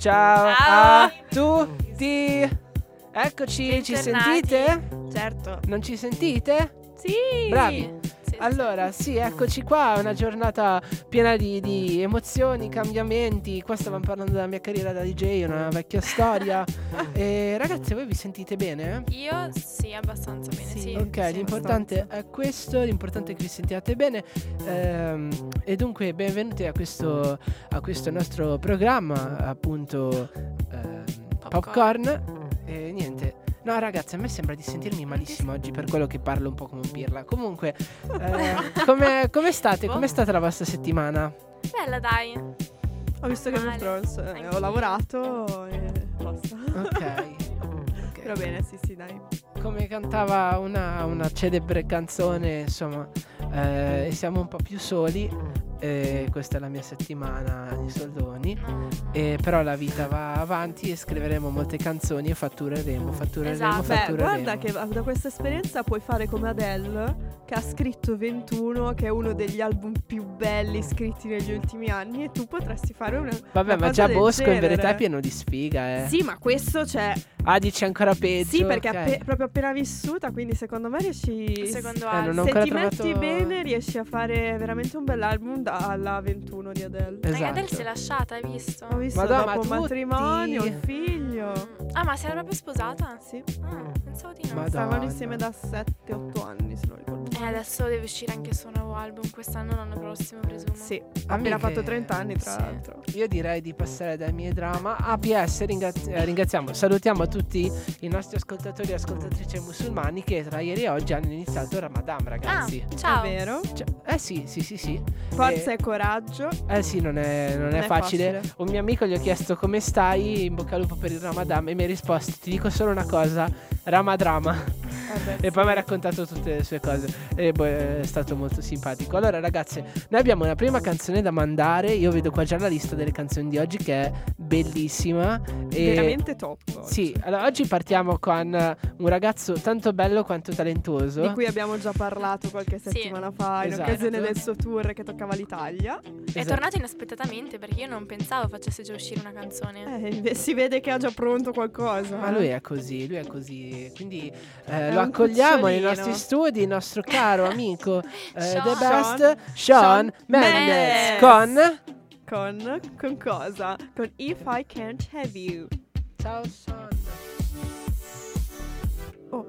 Ciao, Ciao. a tutti. Eccoci, ci Bentornati. sentite? Certo. Non ci sentite? Sì. Bravi. Sì, Allora, sì, eccoci qua, una giornata piena di, di emozioni, cambiamenti. Qua stavamo parlando della mia carriera da DJ, una vecchia storia. e ragazzi, voi vi sentite bene? Io sì, abbastanza bene, sì. Ok, sì, l'importante è questo, l'importante è che vi sentiate bene. Ehm, e dunque, benvenuti a questo, a questo nostro programma, appunto, ehm, Popcorn. Popcorn. E niente. No, ragazzi, a me sembra di sentirmi malissimo oggi per quello che parlo un po' come un pirla. Comunque, eh, come, come state? Come è stata la vostra settimana? Bella dai. Ho visto che Male. purtroppo eh, Anch'io. ho lavorato e basta. Ok. ok. Va bene, sì, sì, dai. Come cantava una, una celebre canzone, insomma, eh, e siamo un po' più soli. e questa è la mia settimana di soldoni. No. E però la vita va avanti e scriveremo molte canzoni e fattureremo, fattureremo, Esatto. Beh, fattureremo. guarda che da questa esperienza puoi fare come Adele, che ha scritto 21, che è uno degli album più belli scritti negli ultimi anni, e tu potresti fare una. Vabbè, una ma già Bosco in verità genere. è pieno di sfiga, eh. Sì, ma questo c'è. Ah, dici ancora peggio. Sì, perché ok. è appe- proprio appena vissuta, quindi secondo me riesci. Secondo Eh, non ho se ancora ti trovato- metti bene, riesci a fare veramente un bell'album dalla 21 di Adele. Esatto. Adele si è lasciata, hai visto? Ho visto Madonna, dopo un tutti- matrimonio, un figlio. Mm. Ah, ma si era proprio sposata? Sì, Ah, pensavo di no. Madonna. stavano insieme da 7-8 anni, se non ricordo. Eh, adesso deve uscire anche il suo nuovo album, quest'anno o l'anno prossimo, presumo. Sì, ha Amiche- appena fatto 30 anni, tra Sì. l'altro. Io direi di passare dai miei drama. Ah, PS, ringrazi- eh, ringraziamo, salutiamo tutti i nostri ascoltatori e ascoltatrici musulmani che tra ieri e oggi hanno iniziato il Ramadan, ragazzi. Ah, ciao. È vero? Cioè, eh sì, sì, sì, sì. Forza Eh, e coraggio. Eh sì, non è, non è è facile. facile. Un mio amico gli ho chiesto come stai, in bocca al lupo per il Ramadan e mi ha risposto, ti dico solo una cosa, Ramadrama. Vabbè, E poi mi ha raccontato tutte le sue cose e boh, è stato molto simpatico. Allora ragazze, noi abbiamo una prima canzone da mandare, io vedo qua già la lista delle canzoni di oggi che è bellissima. E veramente top. oggi. Sì, allora oggi partiamo con eh, un ragazzo tanto bello quanto talentuoso. Di cui abbiamo già parlato qualche Sì. settimana fa in Esatto. occasione del suo tour che toccava l'Italia. È Esatto. tornato inaspettatamente perché io non pensavo facesse già uscire una canzone. Eh, si vede che ha già pronto qualcosa. Ma eh. lui è così, lui è così. Quindi eh, È lo accogliamo nei nostri studi, il nostro caro amico eh, Sean. The Best. Sean, Sean Mendes, Mendes. con... Con, con cosa? Con If I Can't Have You. Ciao Sean. Oh,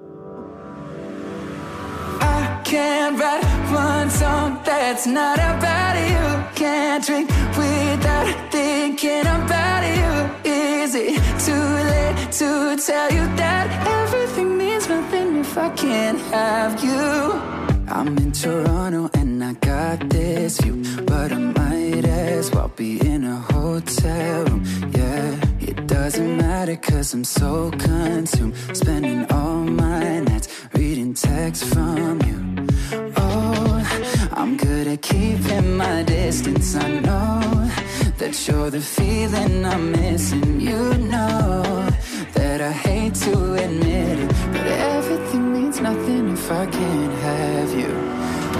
I can't write one song that's not about you. Can't drink without thinking about you. Is it too late to tell you that everything means nothing if I can't have you? I'm in Toronto and I got this view, but I might as well be in a hotel room. Yeah, it doesn't matter cause I'm so consumed, spending all my nights reading texts from you. Oh, I'm good at keeping my distance. I know that you're the feeling I'm missing. You know that I hate to admit it, but everything means nothing if I can't have you.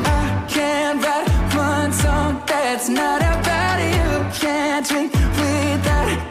I can't write one song that's not about you. Can't drink without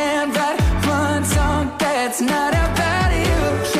Can't write one song that's not about you.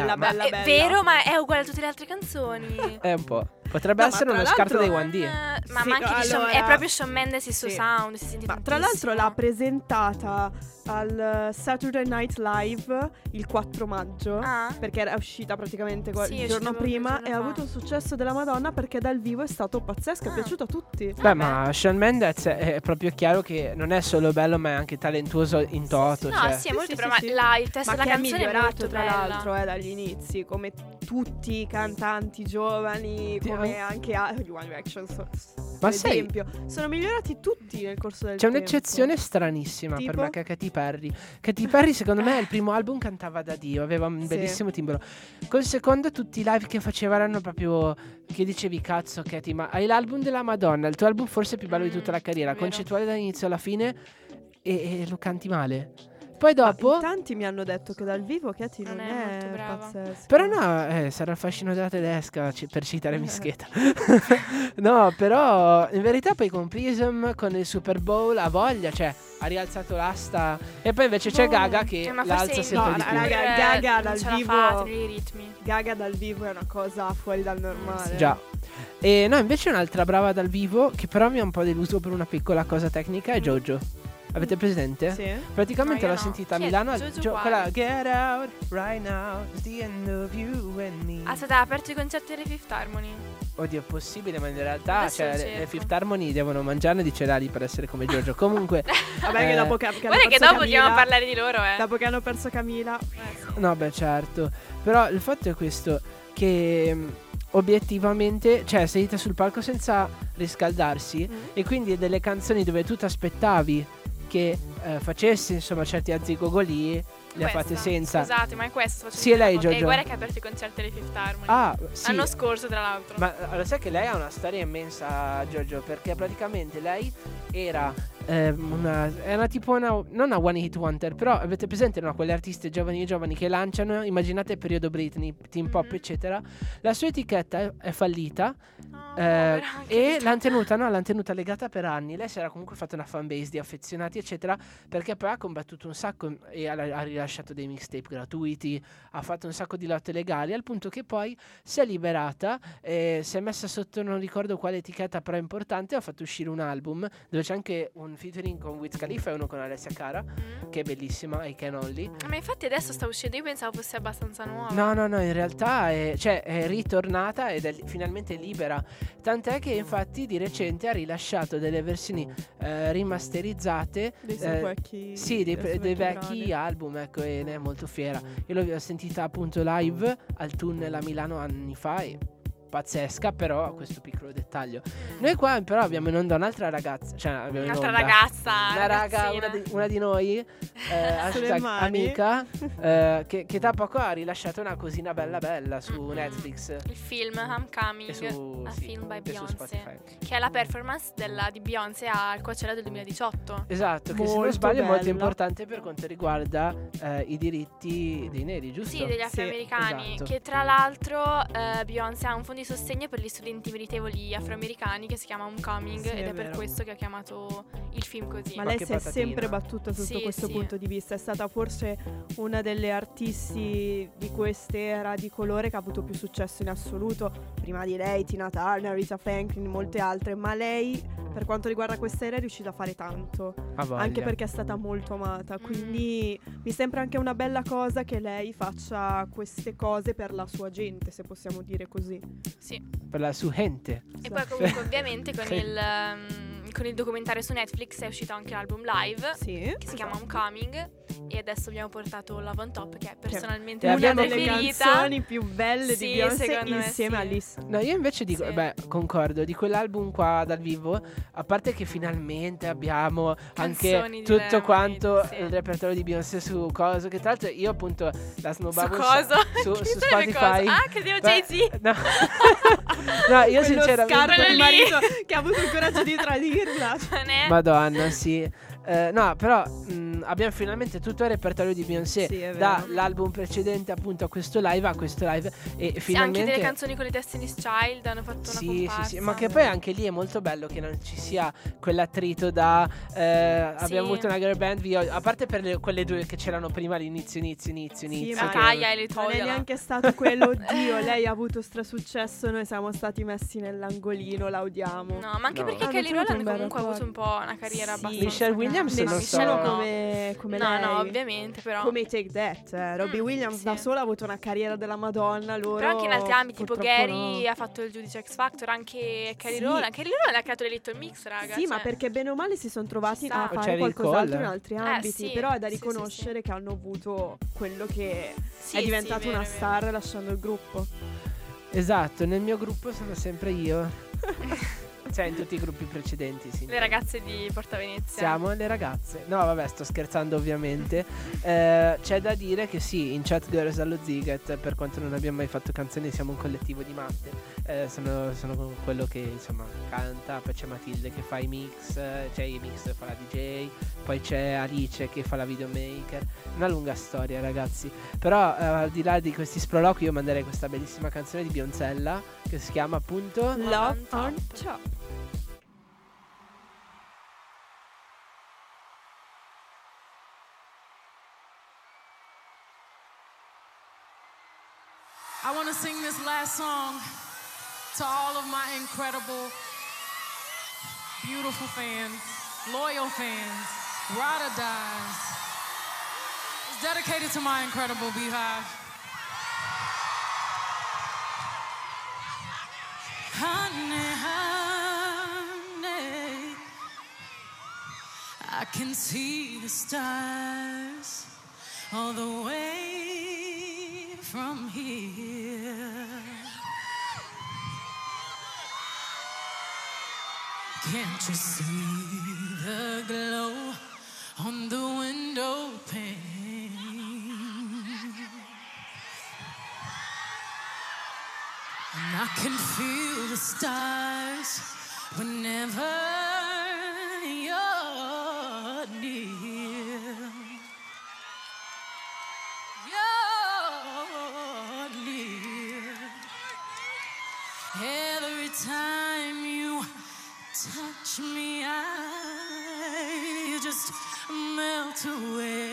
Bella, ma bella, è bella. vero, ma è uguale a tutte le altre canzoni. è un po'. Potrebbe No, essere uno scarto dei l'altro- 1D. Eh, ma, Sì, ma anche di Shawn- allora- è proprio Shawn Mendes il suo Sì. sound. Si sente Ma tra l'altro l'ha presentata al Saturday Night Live il 4 maggio. Ah. Perché era uscita praticamente Sì, il è giorno prima giorno e ha avuto un successo della Madonna perché dal vivo è stato pazzesco, è Ah. piaciuto a tutti. Beh, Vabbè. ma Shawn Mendes è proprio chiaro che non è solo bello, ma è anche talentuoso in toto. No, cioè. sì, è molto sì, bravo. sì, ma sì. la- il testo Ma della canzone è migliorato molto tra bella. l'altro eh, dagli inizi, come tutti i cantanti giovani, Ti- come anche a- gli One Direction, so- Ma per esempio, sono migliorati tutti nel corso del C'è tempo. un'eccezione stranissima per Tipo? me che è Katy Perry. Katy Perry, secondo me, il primo album cantava da Dio, aveva un Sì. bellissimo timbro. Col secondo, tutti i live che faceva erano proprio. Che dicevi, cazzo, Katy, ma hai l'album della Madonna, il tuo album forse più bello di tutta la Mm, carriera, concettuale dall'inizio alla fine, e, e lo canti male. Poi Ma dopo. in tanti mi hanno detto che dal vivo Katy non, Non è è, molto brava. pazzesco. Però no, eh, sarà il fascino della tedesca, ci- per citare Mischeta. no, però in verità poi con Prism, con il Super Bowl, ha voglia, cioè ha rialzato l'asta. E poi invece c'è. Gaga che Eh, l'alza sempre no, di più. raga, Eh, Gaga non dal ce la vivo- fa, tenere i ritmi. Gaga dal vivo è una cosa fuori dal normale. Già. E no, invece un'altra brava dal vivo, che però mi ha un po' deluso per una piccola cosa tecnica, è Jojo. Avete presente? Sì. Praticamente No, l'ho no. sentita a Chi è Milano. Jojo Gio- quella Get out right now, it's the end of you and me. Aspetta, ha aperto i concerti delle Fifth Harmony. Oddio, è possibile, ma in realtà Adesso cioè, lo le, cerco. Fifth Harmony devono mangiarne di cereali per essere come Giorgio. Comunque, Vabbè, che Eh, dopo che, che hanno Guarda che perso dopo Camila, andiamo a parlare di loro, eh. Dopo che hanno perso Camila. no, beh, certo. Però il fatto è questo: che mh, obiettivamente, cioè, salite sul palco senza riscaldarsi, Mm. e quindi delle canzoni dove tu ti aspettavi che eh, facesse insomma certi azzigogoli, le ha fatte senza. Scusate, ma è questo. sto Sì, è lei. Giorgio. E guarda che ha aperto i concerti delle Fifth Harmony. Ah, sì. L'anno scorso, tra l'altro. Ma allora sai che lei ha una storia immensa, Giorgio, perché praticamente lei era ehm, una, era tipo una, non una one hit wonder, però avete presente no, quelle artiste giovani e giovani che lanciano, immaginate il periodo Britney, teen pop, Mhm. eccetera. La sua etichetta è, fallita eh, e l'hanno tenuta, no, l'hanno tenuta legata per anni. Lei si era comunque fatta una fanbase di affezionati, eccetera, perché poi ha combattuto un sacco e ha, ha rilasciato dei mixtape gratuiti, ha fatto un sacco di lotte legali, al punto che poi si è liberata, eh, si è messa sotto non ricordo quale etichetta, però importante, ha fatto uscire un album dove c'è anche un featuring con Wiz Khalifa e uno con Alessia Cara, Mm. che è bellissima, I Can Only. Ma infatti adesso sta uscendo, io pensavo fosse abbastanza nuova. No, no, no, in realtà è, cioè, è ritornata ed è finalmente libera. Tant'è che infatti di recente ha rilasciato delle versioni eh, rimasterizzate. Dei eh, vecchi. sì, dei, dei vecchi album, ecco, ed è molto fiera. Io l'ho sentita appunto live al tunnel a Milano anni fa e pazzesca, però questo piccolo dettaglio. Noi qua però abbiamo in onda un'altra ragazza, cioè abbiamo Un'altra onda ragazza. una raga, una di, una di noi, eh, amica, eh, che, che da poco ha rilasciato una cosina bella bella su Mm-mm. Netflix Il film Homecoming, e su, a sì, film by Beyoncé. Che è la performance della- di Beyoncé al Coachella del 2018. Esatto, che se non Molto sbaglio è molto importante per quanto riguarda eh, i diritti dei neri, giusto? Sì, degli Sì, afroamericani. esatto. Che tra l'altro eh, Beyoncé ha un fondo di sostegno per gli studenti meritevoli afroamericani che si chiama Homecoming Sì, ed è è, per questo che ha chiamato il film così. Ma Ma lei si è patatina. sempre battuta sotto Sì, questo sì. punto di vista. È stata forse una delle artisti di quest'era di colore che ha avuto più successo in assoluto. Prima di lei, Tina Turner, Rita Franklin, molte altre. Ma lei, per quanto riguarda quest'era, è riuscita a fare tanto. Anche perché è stata molto amata. Quindi mi sembra anche una bella cosa che lei faccia queste cose per la sua gente, se possiamo dire così. Sì. Per la sua gente. E poi comunque ovviamente con Sì. il, ehm, con il documentario su Netflix è uscito anche l'album live Sì. che si chiama Homecoming e adesso abbiamo portato Love on Top che è personalmente la una delle canzoni più belle Sì, di Beyoncé me insieme sì. a Liz. No, io invece dico, Sì. beh, concordo, di quell'album qua dal vivo, a parte che finalmente abbiamo anche Canzoni tutto diverse, quanto sì. il repertorio di Beyoncé su coso, che tra l'altro io appunto la Su snobbavo un cosa? sa- su, Che su Spotify. cosa? Ah, credevo Jay-Z. No. no, io Quello sinceramente... lì. marito che ha avuto il coraggio di tradirla. Madonna, sì. Eh, no, però mh, abbiamo finalmente tutto il repertorio di Beyoncé Sì, è vero. dall'album precedente appunto a questo live a questo live e Sì, finalmente anche delle canzoni con le Destiny's Child hanno fatto una Sì, comparsa. sì, sì, ma che poi anche lì è molto bello che non ci sia quell'attrito da eh, Sì. abbiamo avuto una girl band via, a parte per le- quelle due che c'erano prima all'inizio, inizio, inizio, Sì, inizio. ma che- Kaya e le Non è neanche stato quello, oddio, lei ha avuto strasuccesso, noi siamo stati messi nell'angolino, la odiamo. No, ma anche No. perché Hanno Kelly Rowland comunque ha avuto un po' una carriera Sì. abbastanza Michelle Williams non Nessuno so. come, come no, lei. no, ovviamente, però. Come Take That, eh. Robbie Mm, Williams sì. da sola ha avuto una carriera della Madonna, loro Però anche in altri ambiti, tipo Gary no. ha fatto il giudice X Factor, anche Kelly Sì. Rowland. Kelly Rowland ha creato le Little Mix, raga. Sì, ma cioè- perché bene o male si sono trovati a fare qualcos'altro in altri Eh, ambiti. sì. Però è da Sì, sì, riconoscere che hanno avuto quello che Sì, è vero, una vero. star lasciando il gruppo. Esatto, nel mio gruppo sono sempre io. cioè in tutti i gruppi precedenti, sì. Le ragazze di Porta Venezia. Siamo le ragazze. No, vabbè, sto scherzando ovviamente. Eh, c'è da dire che sì, in chat Girls allo Ziget, per quanto non abbiamo mai fatto canzoni, siamo un collettivo di matte. Eh, sono, sono quello che insomma canta, poi c'è Matilde che fa i mix, c'è i mix fa la DJ, poi c'è Alice che fa la videomaker. Una lunga storia, ragazzi. Però eh, al di là di questi sproloqui, io manderei questa bellissima canzone di Bionzella che si chiama appunto Love on on top. I want to sing this last song to all of my incredible, beautiful fans, loyal fans, ride or dies. It's dedicated to my incredible beehive. Honey, honey, I can see the stars all the way from here. Can't you see the glow on the window pane? And I can feel the stars whenever away.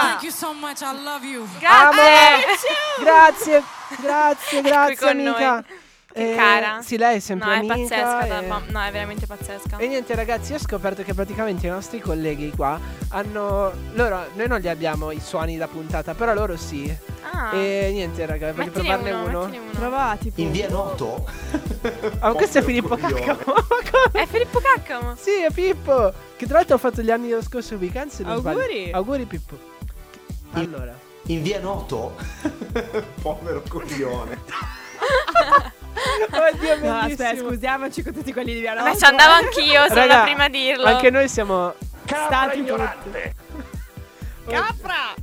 Thank you so much. I love you. Amo! Grazie, grazie, grazie con amica. noi. Che cara. Sì, lei è sempre No, è amica. pazzesca. da- e- ma- no, è veramente pazzesca. E niente ragazzi, io ho scoperto che praticamente i nostri colleghi qua hanno... Loro, noi non li abbiamo i suoni da puntata, però loro sì. Ah, E niente raga, voglio provarne uno, uno. Provati. In via Noto? Ah, ma questo è Filippo. Caccamo. È Filippo Caccamo. sì, è Pippo. Che tra l'altro ha fatto gli anni dello scorso weekend. se non sbaglio. Auguri. Auguri Pippo. Allora. In via Noto? Povero coglione. Oddio, No, aspetta, scusiamoci con tutti quelli di Via Ma Noto. ci andavo anch'io, sono Raga, la prima a dirlo. Anche noi siamo... Stati tutti. Capra!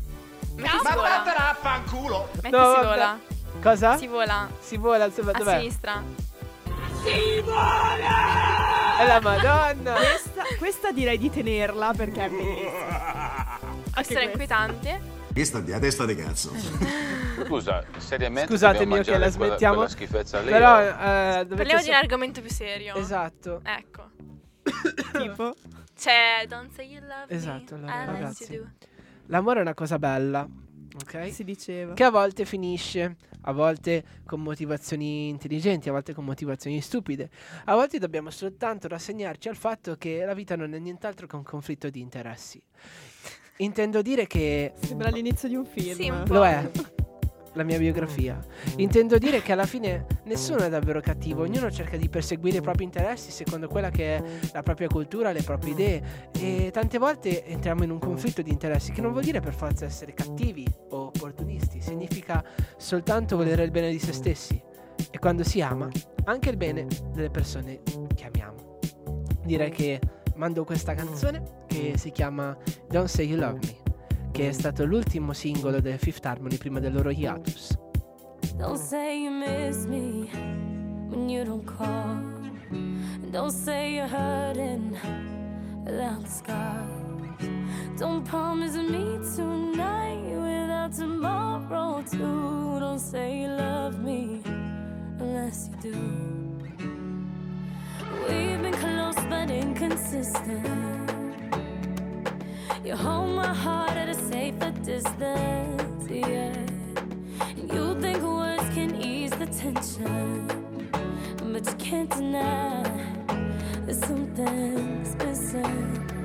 Metti si vola. Vaffanculo! Metti No, si vabbè. vola. Cosa? Si vola. Si vola, dov'è? A dov'è? sinistra. È la madonna. Questa, questa direi di tenerla perché è bellissima. Questo era inquietante. Questa è a testa di cazzo. Scusa, seriamente Scusatemi, ok, la smettiamo. quella schifezza lì? Però eh, Parliamo di sa- un argomento più serio. Esatto. Ecco. tipo. C'è Don't Say You Love Me. Esatto, allora, I like ragazzi. L'amore è una cosa bella, ok? Si diceva. Che a volte finisce, a volte con motivazioni intelligenti, a volte con motivazioni stupide. A volte dobbiamo soltanto rassegnarci al fatto che la vita non è nient'altro che un conflitto di interessi. Intendo dire che Sembra l'inizio di un film. Sì, un po'. lo è. La mia biografia. Intendo dire che alla fine nessuno è davvero cattivo, ognuno cerca di perseguire i propri interessi secondo quella che è la propria cultura, le proprie idee e tante volte entriamo in un conflitto di interessi che non vuol dire per forza essere cattivi o opportunisti, significa soltanto volere il bene di se stessi e quando si ama anche il bene delle persone che amiamo. Direi che mando questa canzone che si chiama Don't Say You Love Me che è stato l'ultimo singolo del Fifth Harmony prima del loro hiatus. Don't say you miss me when you don't call. Don't say you're hurting without scars. Don't promise me tonight without tomorrow too. Don't say you love me unless you do. We've been close but inconsistent. You hold my heart at a safer distance, yeah. You think words can ease the tension, but you can't deny that something's missing.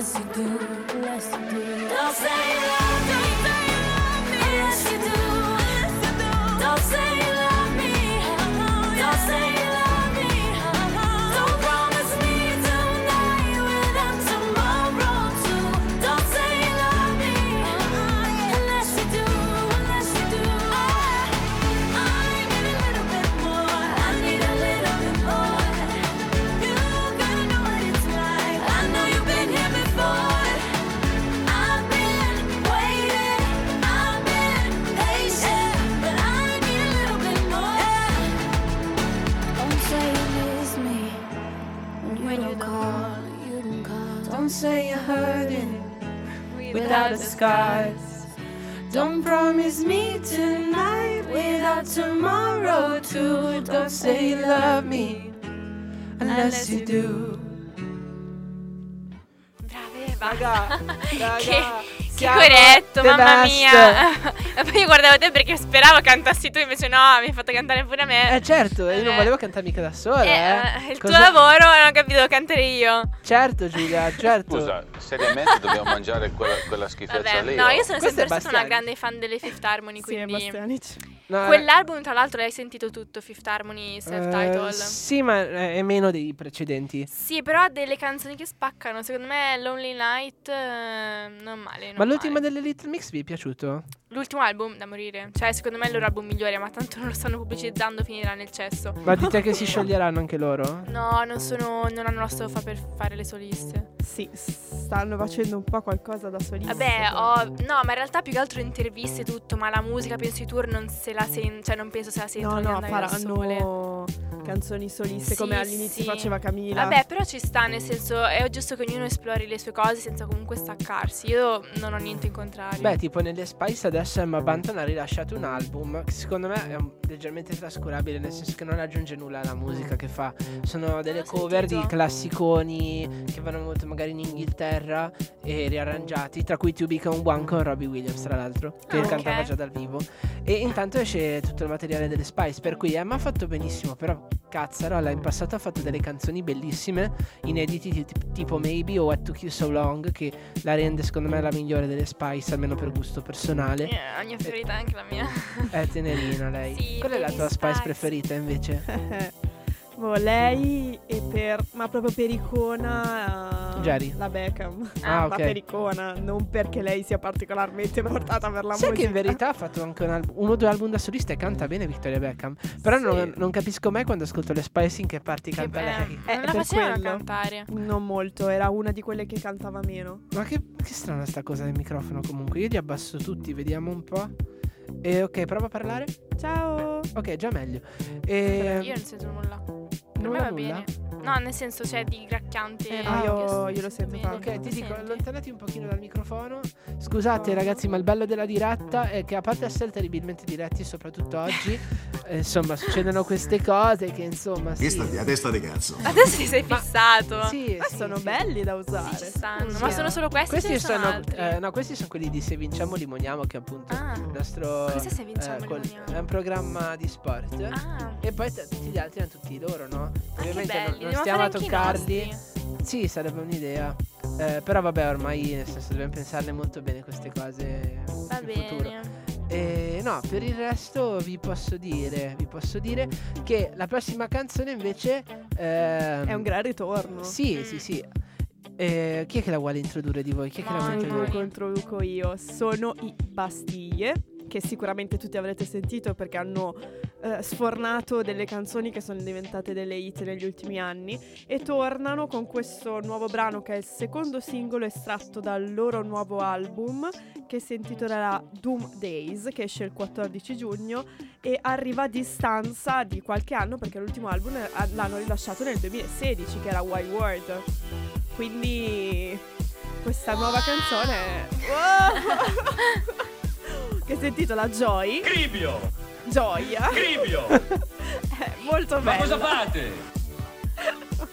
Unless you do, unless you do. Don't say love without the scars. Don't promise me tonight without tomorrow too. Don't say you love me unless you do. Brave, Raga, raga, che, che siamo coretto, the mamma best. mia. e poi io guardavo te perché speravo cantassi tu, invece no, mi hai fatto cantare pure me. Eh certo, io non Eh. volevo cantare mica da sola, Eh, eh. eh, il Cosa- tuo lavoro non ho capito, devo cantare io. Certo Giulia, certo. Scusa, seriamente dobbiamo mangiare quella, quella schifezza Vabbè, lì? no, io sono Questo sempre stata una grande fan delle Fifth Harmony, Sì, quindi Bastianic. No, eh, quell'album tra l'altro l'hai sentito tutto, Fifth Harmony self-title. eh, sì, ma è meno dei precedenti. Sì, però ha delle canzoni che spaccano. Secondo me Lonely Night eh, non male. non Ma l'ultima male. delle Little Mix vi è piaciuto? L'ultimo album da morire. Cioè, secondo me è il loro album migliore, ma tanto non lo stanno pubblicizzando, finirà nel cesso. Ma dite che si scioglieranno anche loro? No, non sono. non hanno la stoffa per fare le soliste. Sì, stanno facendo un po' qualcosa da solista. Vabbè, ho. No, ma in realtà più che altro interviste e tutto. Ma la musica, penso i tour non se la sen- Cioè, non penso se la No, sentono no, sole. faranno canzoni soliste come Sì, all'inizio sì. faceva Camila. Vabbè, però ci sta, nel senso, è giusto che ognuno esplori le sue cose senza comunque staccarsi. Io non ho niente in contrario. Beh, tipo nelle Spice adesso Emma Banton ha rilasciato un album che secondo me è leggermente trascurabile, nel senso che non aggiunge nulla alla musica che fa. Sono delle cover di sentito. classiconi che vanno molto magari in Inghilterra e riarrangiati, tra cui To Become One con Robbie Williams, tra l'altro, che Ah, cantava già dal vivo. E intanto esce tutto il materiale delle Spice, per cui Emma ha fatto benissimo, però cazzarola, in passato ha fatto delle canzoni bellissime, inediti ti- tipo Maybe o What Took You So Long, che la rende secondo me la migliore delle Spice, almeno per gusto personale. Eh, la mia preferita è anche la mia. È tenerina lei. Sì, Qual è la tua Spice Spice. preferita invece? Boh, lei e per ma proprio per icona eh, Jerry. la Beckham. Ah, Ma ok. per icona, non perché lei sia particolarmente portata per la Sai musica. che in verità ha fatto anche un album- uno o due album da solista e canta bene Victoria Beckham. Però Sì. non, non capisco mai quando ascolto le Spice in che parti Che canta bello. lei. Eh, non la per facevano quello. cantare. Non molto, era una di quelle che cantava meno. Ma che, che strana sta cosa del microfono comunque. Io li abbasso tutti, vediamo un po'. E ok, prova a parlare. Ciao! Ok, già meglio. E... Io non sento nulla. Per Nulla, me va nulla? bene. No, nel senso c'è di gracchiante. Eh, no, io- io lo sento tanto. Ok, ti dico, Senti? allontanati un pochino dal microfono. Scusate ragazzi, ma il bello della diretta è che a parte essere terribilmente diretti, soprattutto oggi, eh, insomma, succedono queste cose che insomma... Sì, sta di a testa di cazzo? Adesso ti sei Ma- fissato. sì, Ma sì, sono sì. belli da Sì, usare. ci stanno. Sì. Ma sono solo questi? Questi sono, sono, altri? eh, no, questi sono quelli di Se vinciamo limoniamo, che appunto Ah. il nostro Cos'è Se Vinciamo eh, Limoniamo? è un programma di sport. Ah. E poi t- tutti gli altri erano tutti loro, no? Ovviamente non- belli. non, Dobbiamo stiamo a toccarli. Sì, sarebbe un'idea. Eh, però vabbè, ormai nel senso dobbiamo pensarle molto bene queste cose Va in futuro. bene. E no, per il resto vi posso dire, vi posso dire che la prossima canzone invece ehm, È un gran ritorno. Sì, sì, sì. Eh, chi è che la vuole introdurre di voi? Chi è che la vuole introdurre? Introduco, introduco io. Sono i Bastiglie, che sicuramente tutti avrete sentito perché hanno eh, sfornato delle canzoni che sono diventate delle hit negli ultimi anni e tornano con questo nuovo brano che è il secondo singolo estratto dal loro nuovo album che si intitolerà Doom Days, che esce il 14 giugno e arriva a distanza di qualche anno perché l'ultimo album eh, l'hanno rilasciato nel 2016 che era Wild World. Quindi questa nuova canzone che si intitola Joy. Cribio! Gioia. Cribio! È molto Ma bella. cosa fate?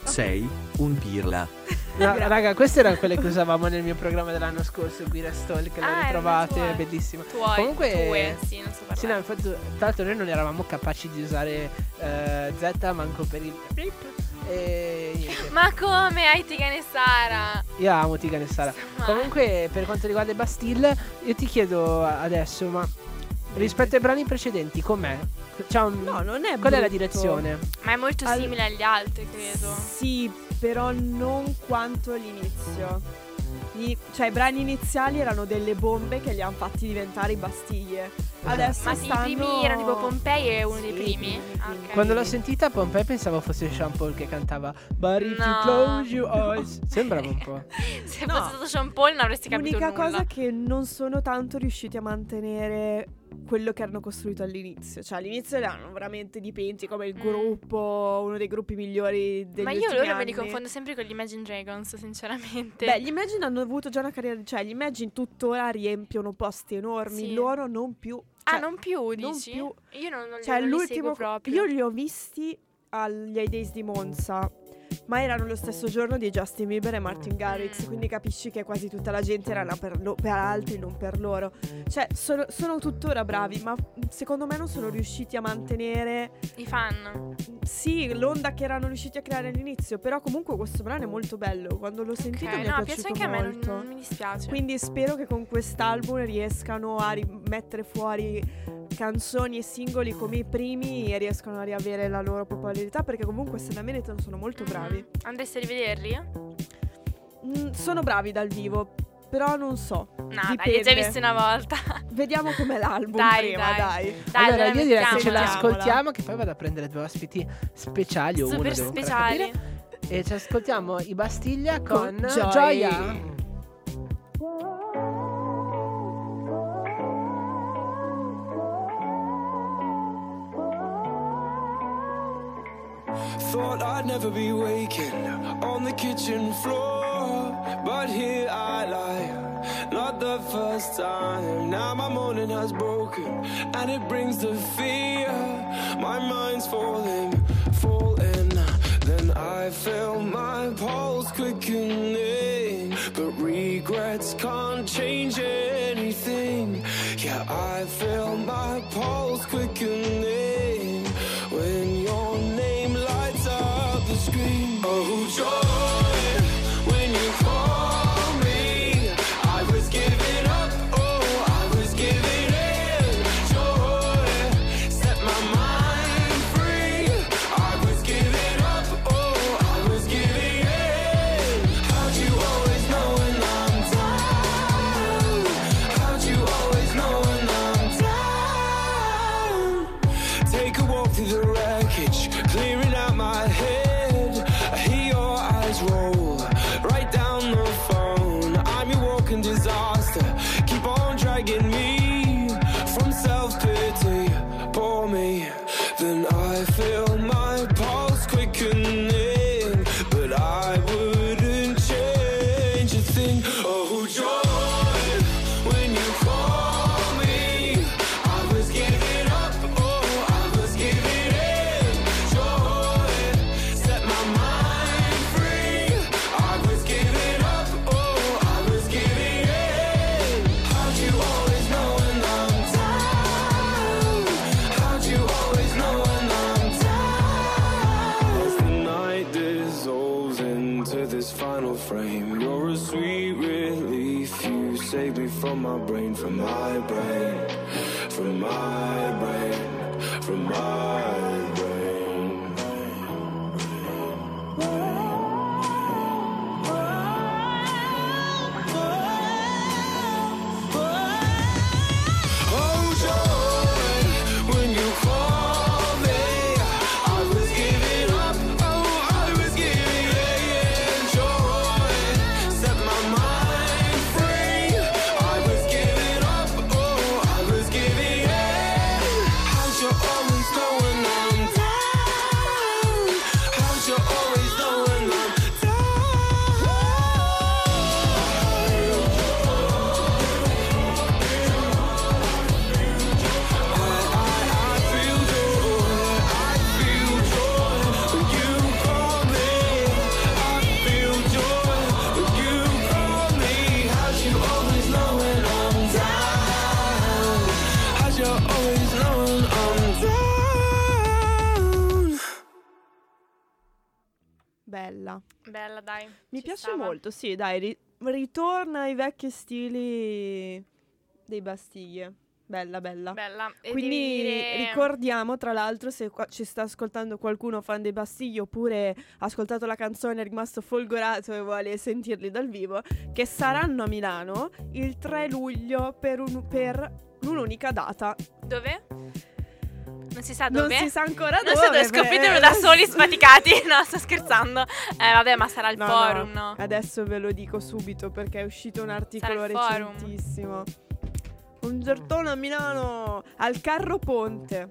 Sei un pirla. No, raga, queste erano quelle che usavamo nel mio programma dell'anno scorso, Guira Stall, che le Ah, erano ritrovate, è bellissimo. Tuoi, Comunque, tue, sì, non so parlare. Sì, no, infatti, tra l'altro noi non eravamo capaci di usare eh, Z manco per il flip. E niente. Ma come hai Tigan e Sara? Io amo Tigane e Sara. Ma- Comunque, per quanto riguarda i Bastille, io ti chiedo adesso, ma rispetto ai brani precedenti, com'è? C'è un... No, non è Qual è la brutto. direzione? Ma è molto Al- simile agli altri, credo. Sì, però non quanto l'inizio. Gli- cioè, i brani iniziali erano delle bombe che li hanno fatti diventare i Bastiglie. Adesso Ma sì, stanno... i primi erano tipo Pompei è uno dei Sì, primi. i primi, i Ah, primi. ok. Quando l'ho sentita, Pompei pensavo fosse Sean Paul che cantava But if you No. close your eyes. Sembrava un po'. Se No. fosse stato Sean Paul non avresti capito L'unica nulla. cosa che non sono tanto riusciti a mantenere quello che hanno costruito all'inizio. Cioè, all'inizio erano veramente dipinti come il Mm. gruppo, uno dei gruppi migliori degli Ma io loro me anni. li confondo sempre con gli Imagine Dragons, sinceramente. Beh, gli Imagine hanno avuto già una carriera, cioè gli Imagine tuttora riempiono posti enormi, Sì. loro non più. ah, cioè, non più, non dici? più. Io non, non li, Cioè, non li l'ultimo seguo proprio. io li ho visti agli High Days di Monza. Ma erano lo stesso giorno di Justin Bieber e Martin Garrix, Mm. quindi capisci che quasi tutta la gente era per, lo- per altri, non per loro. Cioè, sono, sono tuttora bravi, ma secondo me non sono riusciti a mantenere, I fan. sì, l'onda che erano riusciti a creare all'inizio. Però comunque questo brano è molto bello. Quando l'ho sentito Ok, mi è no, piaciuto piace anche a me, non, molto. non mi dispiace. Quindi spero che con quest'album riescano a rimettere fuori canzoni e singoli come i primi riescano a riavere la loro popolarità perché comunque se la meritano sono molto bravi. Mm. Andresti a rivederli? Mm, sono bravi dal vivo, però non so. No, dai, li Dipende. hai già visti una volta. Vediamo com'è l'album Dai, prima, dai. dai. Dai, allora, io direi che ce l'ascoltiamo, che poi vado a prendere due ospiti speciali o uno Super ancora speciali. E ci ascoltiamo i Bastiglia Con con, Joy. Gioia. Thought I'd never be waking on the kitchen floor, but here I lie. Not the first time. Now my morning has broken, and it brings the fear. My mind's falling, falling. Then I feel my pulse quickening, but regrets can't change anything. Yeah, I feel my pulse quickening Oh, frame, you're a sweet relief. You save me from my brain, from my brain, from my brain, from my molto, sì, dai, ri- ritorna ai vecchi stili dei Bastiglie. Bella, bella. Bella. Quindi dire- ricordiamo, tra l'altro, se qua- ci sta ascoltando qualcuno fan dei Bastigli oppure ha ascoltato la canzone è rimasto folgorato e vuole sentirli dal vivo, che saranno a Milano il 3 luglio per, un- per un'unica data. Dove? Non si sa Non dove? si sa ancora Non dove. so dove, scopritelo da soli sfaticati. No, sto scherzando. Eh, vabbè, ma sarà il No, forum, no, no? Adesso ve lo dico subito perché è uscito un articolo recentissimo. Un gettone a Milano al Carro Ponte.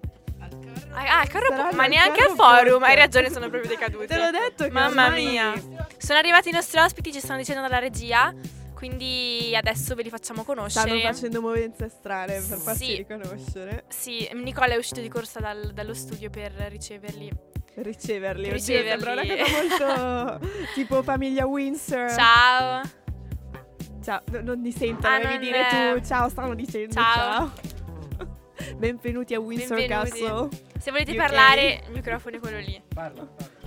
Ah, ah, carro po- ma neanche al forum, ponte. hai ragione, sono proprio decaduti. Te l'ho detto che Mamma mia. Sono arrivati i nostri ospiti, ci stanno dicendo dalla regia, quindi adesso ve li facciamo conoscere. Stanno facendo movenze strane per farsi Sì. riconoscere. Sì, Nicola è uscito di corsa dal- dallo studio per riceverli. Riceverli. Per Oddio, Sembra una riceverli. cosa molto tipo famiglia Windsor. Ciao. Ciao, no- non mi sentono, Ah, devi dire è- tu. Ciao, stanno dicendo Ciao. ciao. Benvenuti a Windsor Benvenuti. Castle. Se volete UK. parlare, il microfono è quello lì.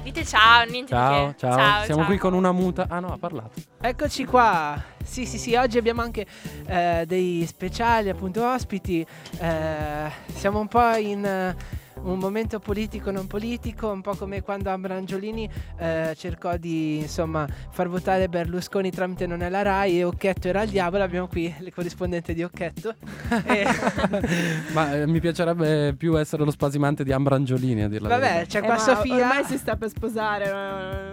Dite ciao, niente Ciao, di che. ciao. ciao Siamo ciao. qui con una muta. Ah no, ha parlato. Eccoci qua. Sì, sì, sì, oggi abbiamo anche eh, dei speciali, appunto, ospiti. Eh, siamo un po' in eh, un momento politico non politico, un po' come quando Ambrangiolini eh, cercò di, insomma, far votare Berlusconi tramite non è la Rai e Occhetto era il diavolo. Abbiamo qui il corrispondente di Occhetto. E- Ma eh, mi piacerebbe più essere lo spasimante di Ambrangiolini a dirla la Vabbè, verità. c'è Eh, qua ma Sofia. Ormai si sta per sposare. ma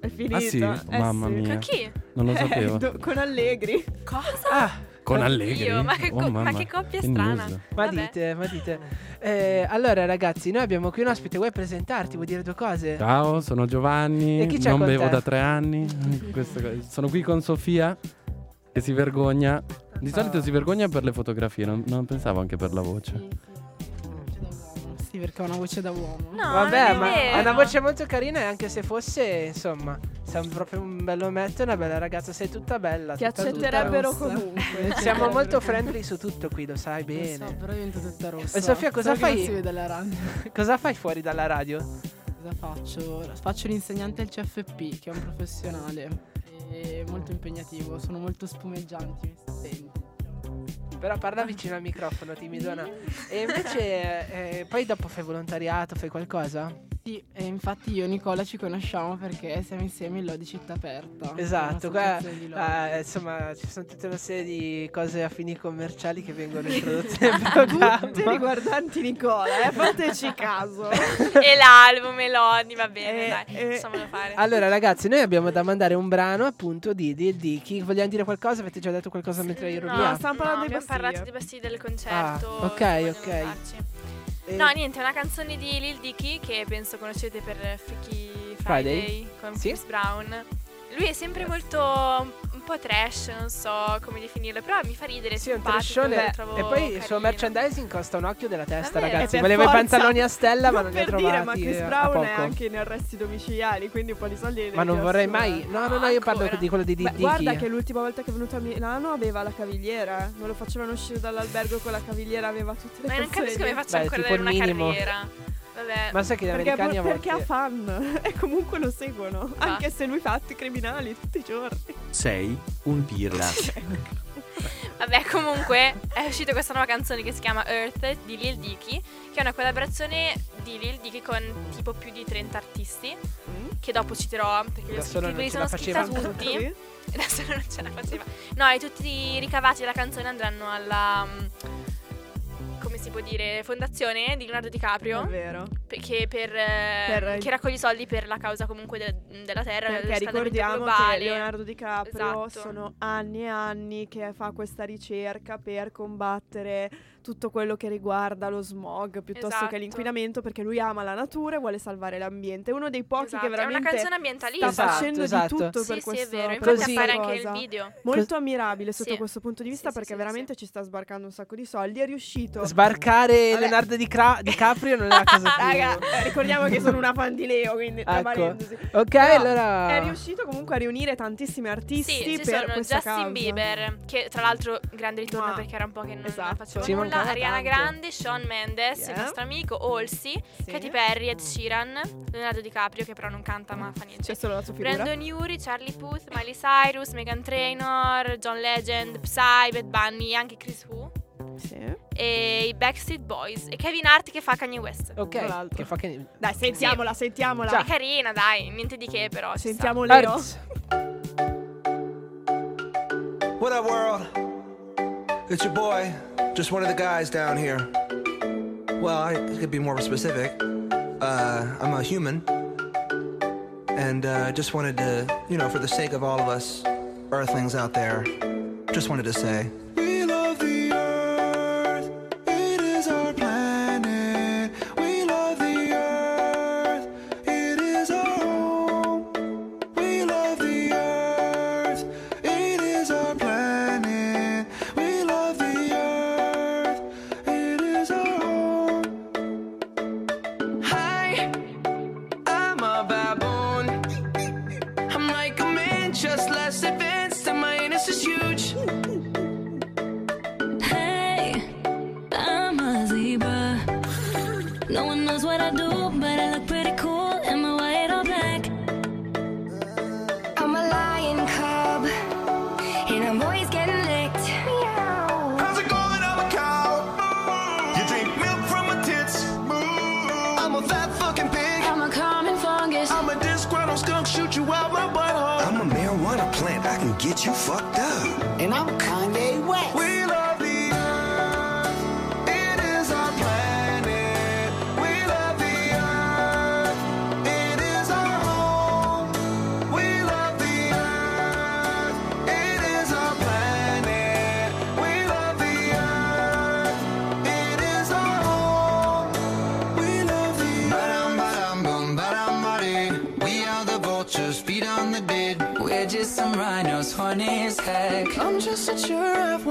È finita. Ah sì? Eh Mamma sì. mia. Con chi? Non lo Eh, sapevo. do- con Allegri. Cosa? Ah, Con Allegri? Io, ma che, Oh, co- ma mamma, che coppia che strana. Ma Vabbè. dite, ma dite. Eh, allora, ragazzi, noi abbiamo qui un ospite. Vuoi presentarti? Vuoi dire due cose? Ciao, sono Giovanni, E chi c'è non con bevo te? da tre anni. Sono qui con Sofia che si vergogna. Di solito si vergogna per le fotografie, non, non pensavo anche per la voce. Sì, perché ho una voce da uomo. No, Vabbè, non è ma ha una voce molto carina e anche se fosse, insomma, sei un- proprio un bello ometto e una bella ragazza, sei tutta bella. Ti tutta- accetterebbero rossa. comunque. Siamo molto friendly su tutto qui, lo sai Lo bene. so, però divento tutta rossa. E Sofia, cosa che fai? Non si vede la radio. Cosa fai fuori dalla radio? Cosa faccio? Faccio l'insegnante al CFP, che è un professionale. È molto impegnativo, sono molto spumeggianti, mi senti. Però parla vicino al microfono, timidona. E invece, eh, poi dopo fai volontariato, fai qualcosa? Sì, e infatti io e Nicola ci conosciamo perché siamo insieme in Lodi Città Aperta. Esatto, qua, di ah, insomma ci sono tutta una serie di cose a fini commerciali che vengono introdotte nel programma. Tutte riguardanti Nicola, eh, fateci caso. e l'album, e l'Odi, va bene, Eh, dai, eh. facciamolo fare. Allora ragazzi, noi abbiamo da mandare un brano appunto di Dil Dicky. Vogliamo dire qualcosa? Avete già detto qualcosa mentre io ero no, via? stiamo parlando no, di abbiamo parlato di Bastiglia del concerto. Ah, ok, ok. Eh, No, niente, è una canzone di Lil Dicky che penso conoscete per Freaky Friday, Friday? con Sì. Chris Brown. Lui è sempre molto po' trash, non so come definirlo, però mi fa ridere, Sì, è un trashone. trovo E poi il suo merchandising costa un occhio della testa, Davvero? ragazzi. Per Voleva i pantaloni a stella, ma non li ha per trovati. dire, ma Chris eh, Brown è anche in arresti domiciliari, quindi un po' di soldi Ma non vorrei mai. No, no, no, io parlo di quello di Dicky. guarda che l'ultima volta che è venuto a Milano aveva la cavigliera, eh. non lo facevano uscire dall'albergo con la cavigliera, aveva tutte le Ma non capisco come faccia ancora avere una carriera. Vabbè. Ma sai che gli Perché, americani a perché ha volte... fan e comunque lo seguono, anche se lui fa atti criminali tutti i giorni. Sei un pirla. Vabbè, comunque è uscita questa nuova canzone che si chiama Earth di Lil Dicky, che è una collaborazione di Lil Dicky con tipo più di 30 artisti, che dopo citerò perché li ho scritti, li sono scritta tutti. E adesso non ce la faceva. No, e tutti i ricavati della canzone andranno alla mm, come si può dire, fondazione di Leonardo DiCaprio Davvero. che, per, eh, Per- che raccoglie soldi per la causa comunque de- della Terra, Perché ricordiamo globale. che Leonardo DiCaprio Esatto. sono anni e anni che fa questa ricerca per combattere tutto quello che riguarda lo smog piuttosto Esatto. che l'inquinamento perché lui ama la natura e vuole salvare l'ambiente. È uno dei pochi Esatto, che è una veramente canzone sta ambientalista. facendo Esatto, di tutto Sì, per sì, è questo vero. per Infatti Così- questa appare anche nel video. Molto ammirabile sotto Sì. questo punto di Sì, vista sì, perché sì, veramente ci sta sbarcando un sacco di soldi. È riuscito. Sbarcare Vabbè. Leonardo Di Cra- DiCaprio non è la cosa più... Raga, ricordiamo che sono una fan di Leo, quindi Ecco. parentesi. Ok, Però allora... È riuscito comunque a riunire tantissimi artisti Sì, ci per sono questa Justin causa. Bieber, che tra l'altro grande ritorno Ma- perché era un po' che non esatto. faceva nulla, mancava Ariana tanto. Grande, Shawn Mendes, Yeah. il nostro amico Olsi, Sì. Katy Perry, Ed Sheeran, Leonardo DiCaprio che però non canta ma fa niente. C'è solo la sua figura. Brandon Urie, Charlie Puth, Miley Cyrus, Megan Trainor, John Legend, Psy, Bad Bunny, anche Chris Wu Sì. e i Backstreet Boys e Kevin Hart che fa Kanye West. Ok, che fa che... Dai, sentiamola, sentiamola. È carina, dai, niente di che però. Sentiamo. Leo. What up, world? It's your boy, just one of the guys down here. Well, I could be more specific. Uh, I'm a human, and uh, just wanted to, you know, for the sake of all of us Earthlings out there, just wanted to say. just less advanced, than my innocence you.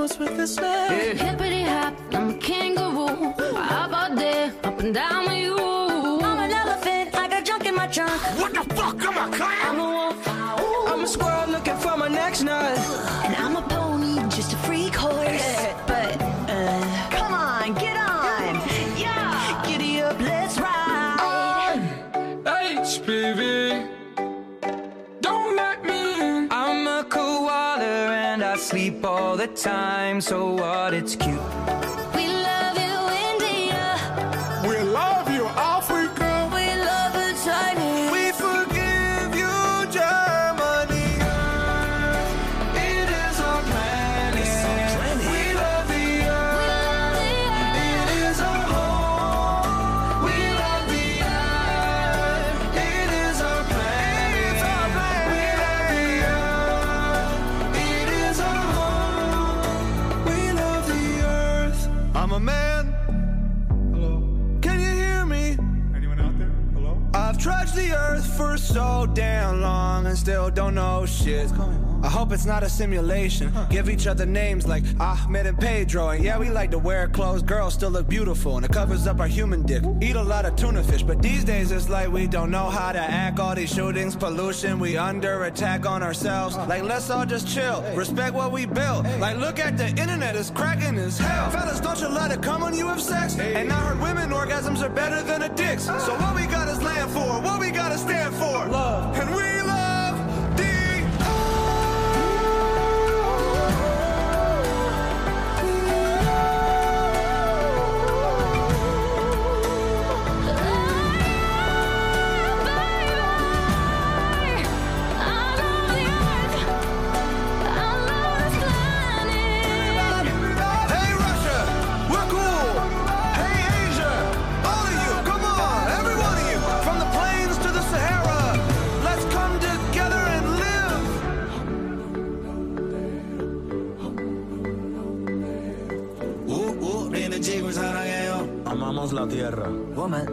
Giraffe once with a snack. Hippity hop, I'm a kangaroo. How about there, up and down with you? I'm an elephant, I got junk in my trunk. What the fuck? I'm a clown. I'm a wolf. I'm a squirrel looking for my next nut. And I'm a pony, just a freak horse. But, uh, come on, get on. Yeah. Giddy up, let's ride. HPV. Sleep all the time, so what? It's cute. Still don't know shit. I hope it's not a simulation. Give each other names like Ahmed and Pedro. And yeah, we like to wear clothes. Girls still look beautiful and it covers up our human dick. Eat a lot of tuna fish, but these days it's like we don't know how to act. All these shootings, pollution, we under attack on ourselves. Like, let's all just chill. Respect what we built. Like, look at the internet, it's cracking as hell. Fellas, don't you let it come when you have sex? And I heard women orgasms are better than a dick's. So what we got is land for, what we gotta stand for. Love. And we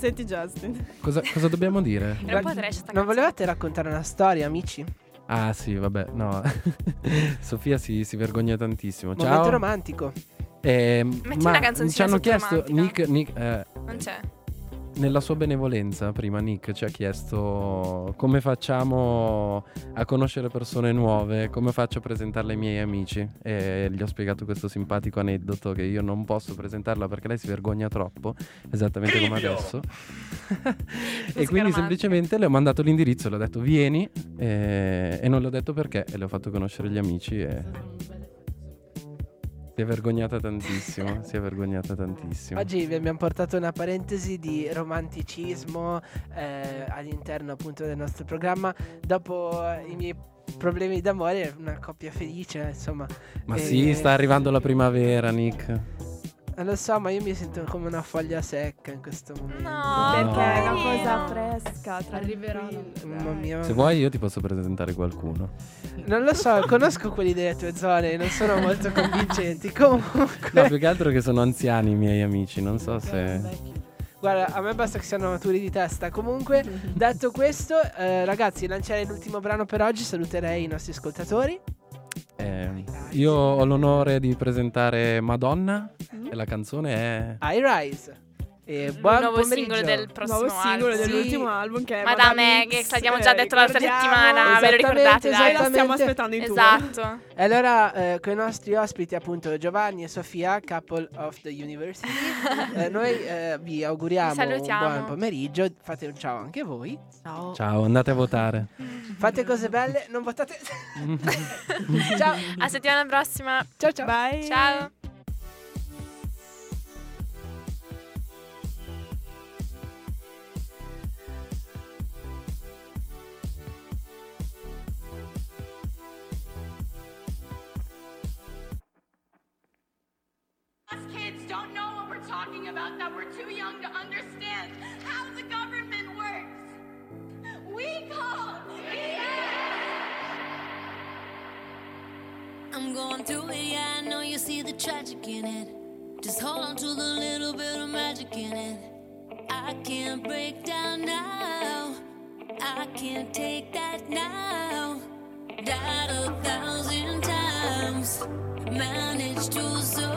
Senti Justin. Cosa, cosa dobbiamo dire? Era un po' trash sta Non volevate raccontare una storia, amici? Ah sì, vabbè, no. Sofia si, si vergogna tantissimo. Ciao. Momento romantico. Eh, Metti ma una canzoncina ci hanno chiesto romantica. Nick, Nick, eh, Non c'è. Nella sua benevolenza prima Nick ci ha chiesto come facciamo a conoscere persone nuove, come faccio a presentarle ai miei amici. E gli ho spiegato questo simpatico aneddoto che io non posso presentarla perché lei si vergogna troppo, esattamente come adesso. e quindi semplicemente le ho mandato l'indirizzo, le ho detto vieni e, e non le ho detto perché e le ho fatto conoscere gli amici e si è vergognata tantissimo, si è vergognata tantissimo. Oggi vi abbiamo portato una parentesi di romanticismo eh, all'interno appunto del nostro programma. Dopo eh, i miei problemi d'amore, una coppia felice, insomma. Ma Eh, sì, sta arrivando la primavera, Nick. Eh, lo so, ma io mi sento come una foglia secca in questo momento. No, perché è una cosa fresca. Arriverà. Mamma mia. Se vuoi, io ti posso presentare qualcuno. Non lo so, conosco quelli delle tue zone, non sono molto convincenti. Comunque. No, più che altro che sono anziani i miei amici, non so se. Guarda, a me basta che siano maturi di testa. Comunque, detto questo, eh, ragazzi, lanciare l'ultimo brano per oggi. Saluterei i nostri ascoltatori. Eh, io ho l'onore di presentare Madonna mm. e la canzone è I Rise. Eh, buon il nuovo pomeriggio. singolo del prossimo nuovo singolo album. dell'ultimo sì. album che è Madame, Madame X, che abbiamo già eh, detto l'altra settimana, ve lo ricordate? Dai, la stiamo aspettando in Esatto. E allora eh, con i nostri ospiti appunto Giovanni e Sofia, couple of the university, eh, noi eh, vi auguriamo vi un buon pomeriggio, fate un ciao anche voi. Ciao. Ciao, andate a votare. fate cose belle, non votate. ciao. A settimana prossima. Ciao ciao. Bye. Ciao. talking about that we're too young to understand how the government works. We call I'm going through it, yeah, I know you see the tragic in it. Just hold on to the little bit of magic in it. I can't break down now. I can't take that now. Died a thousand times. Managed to survive.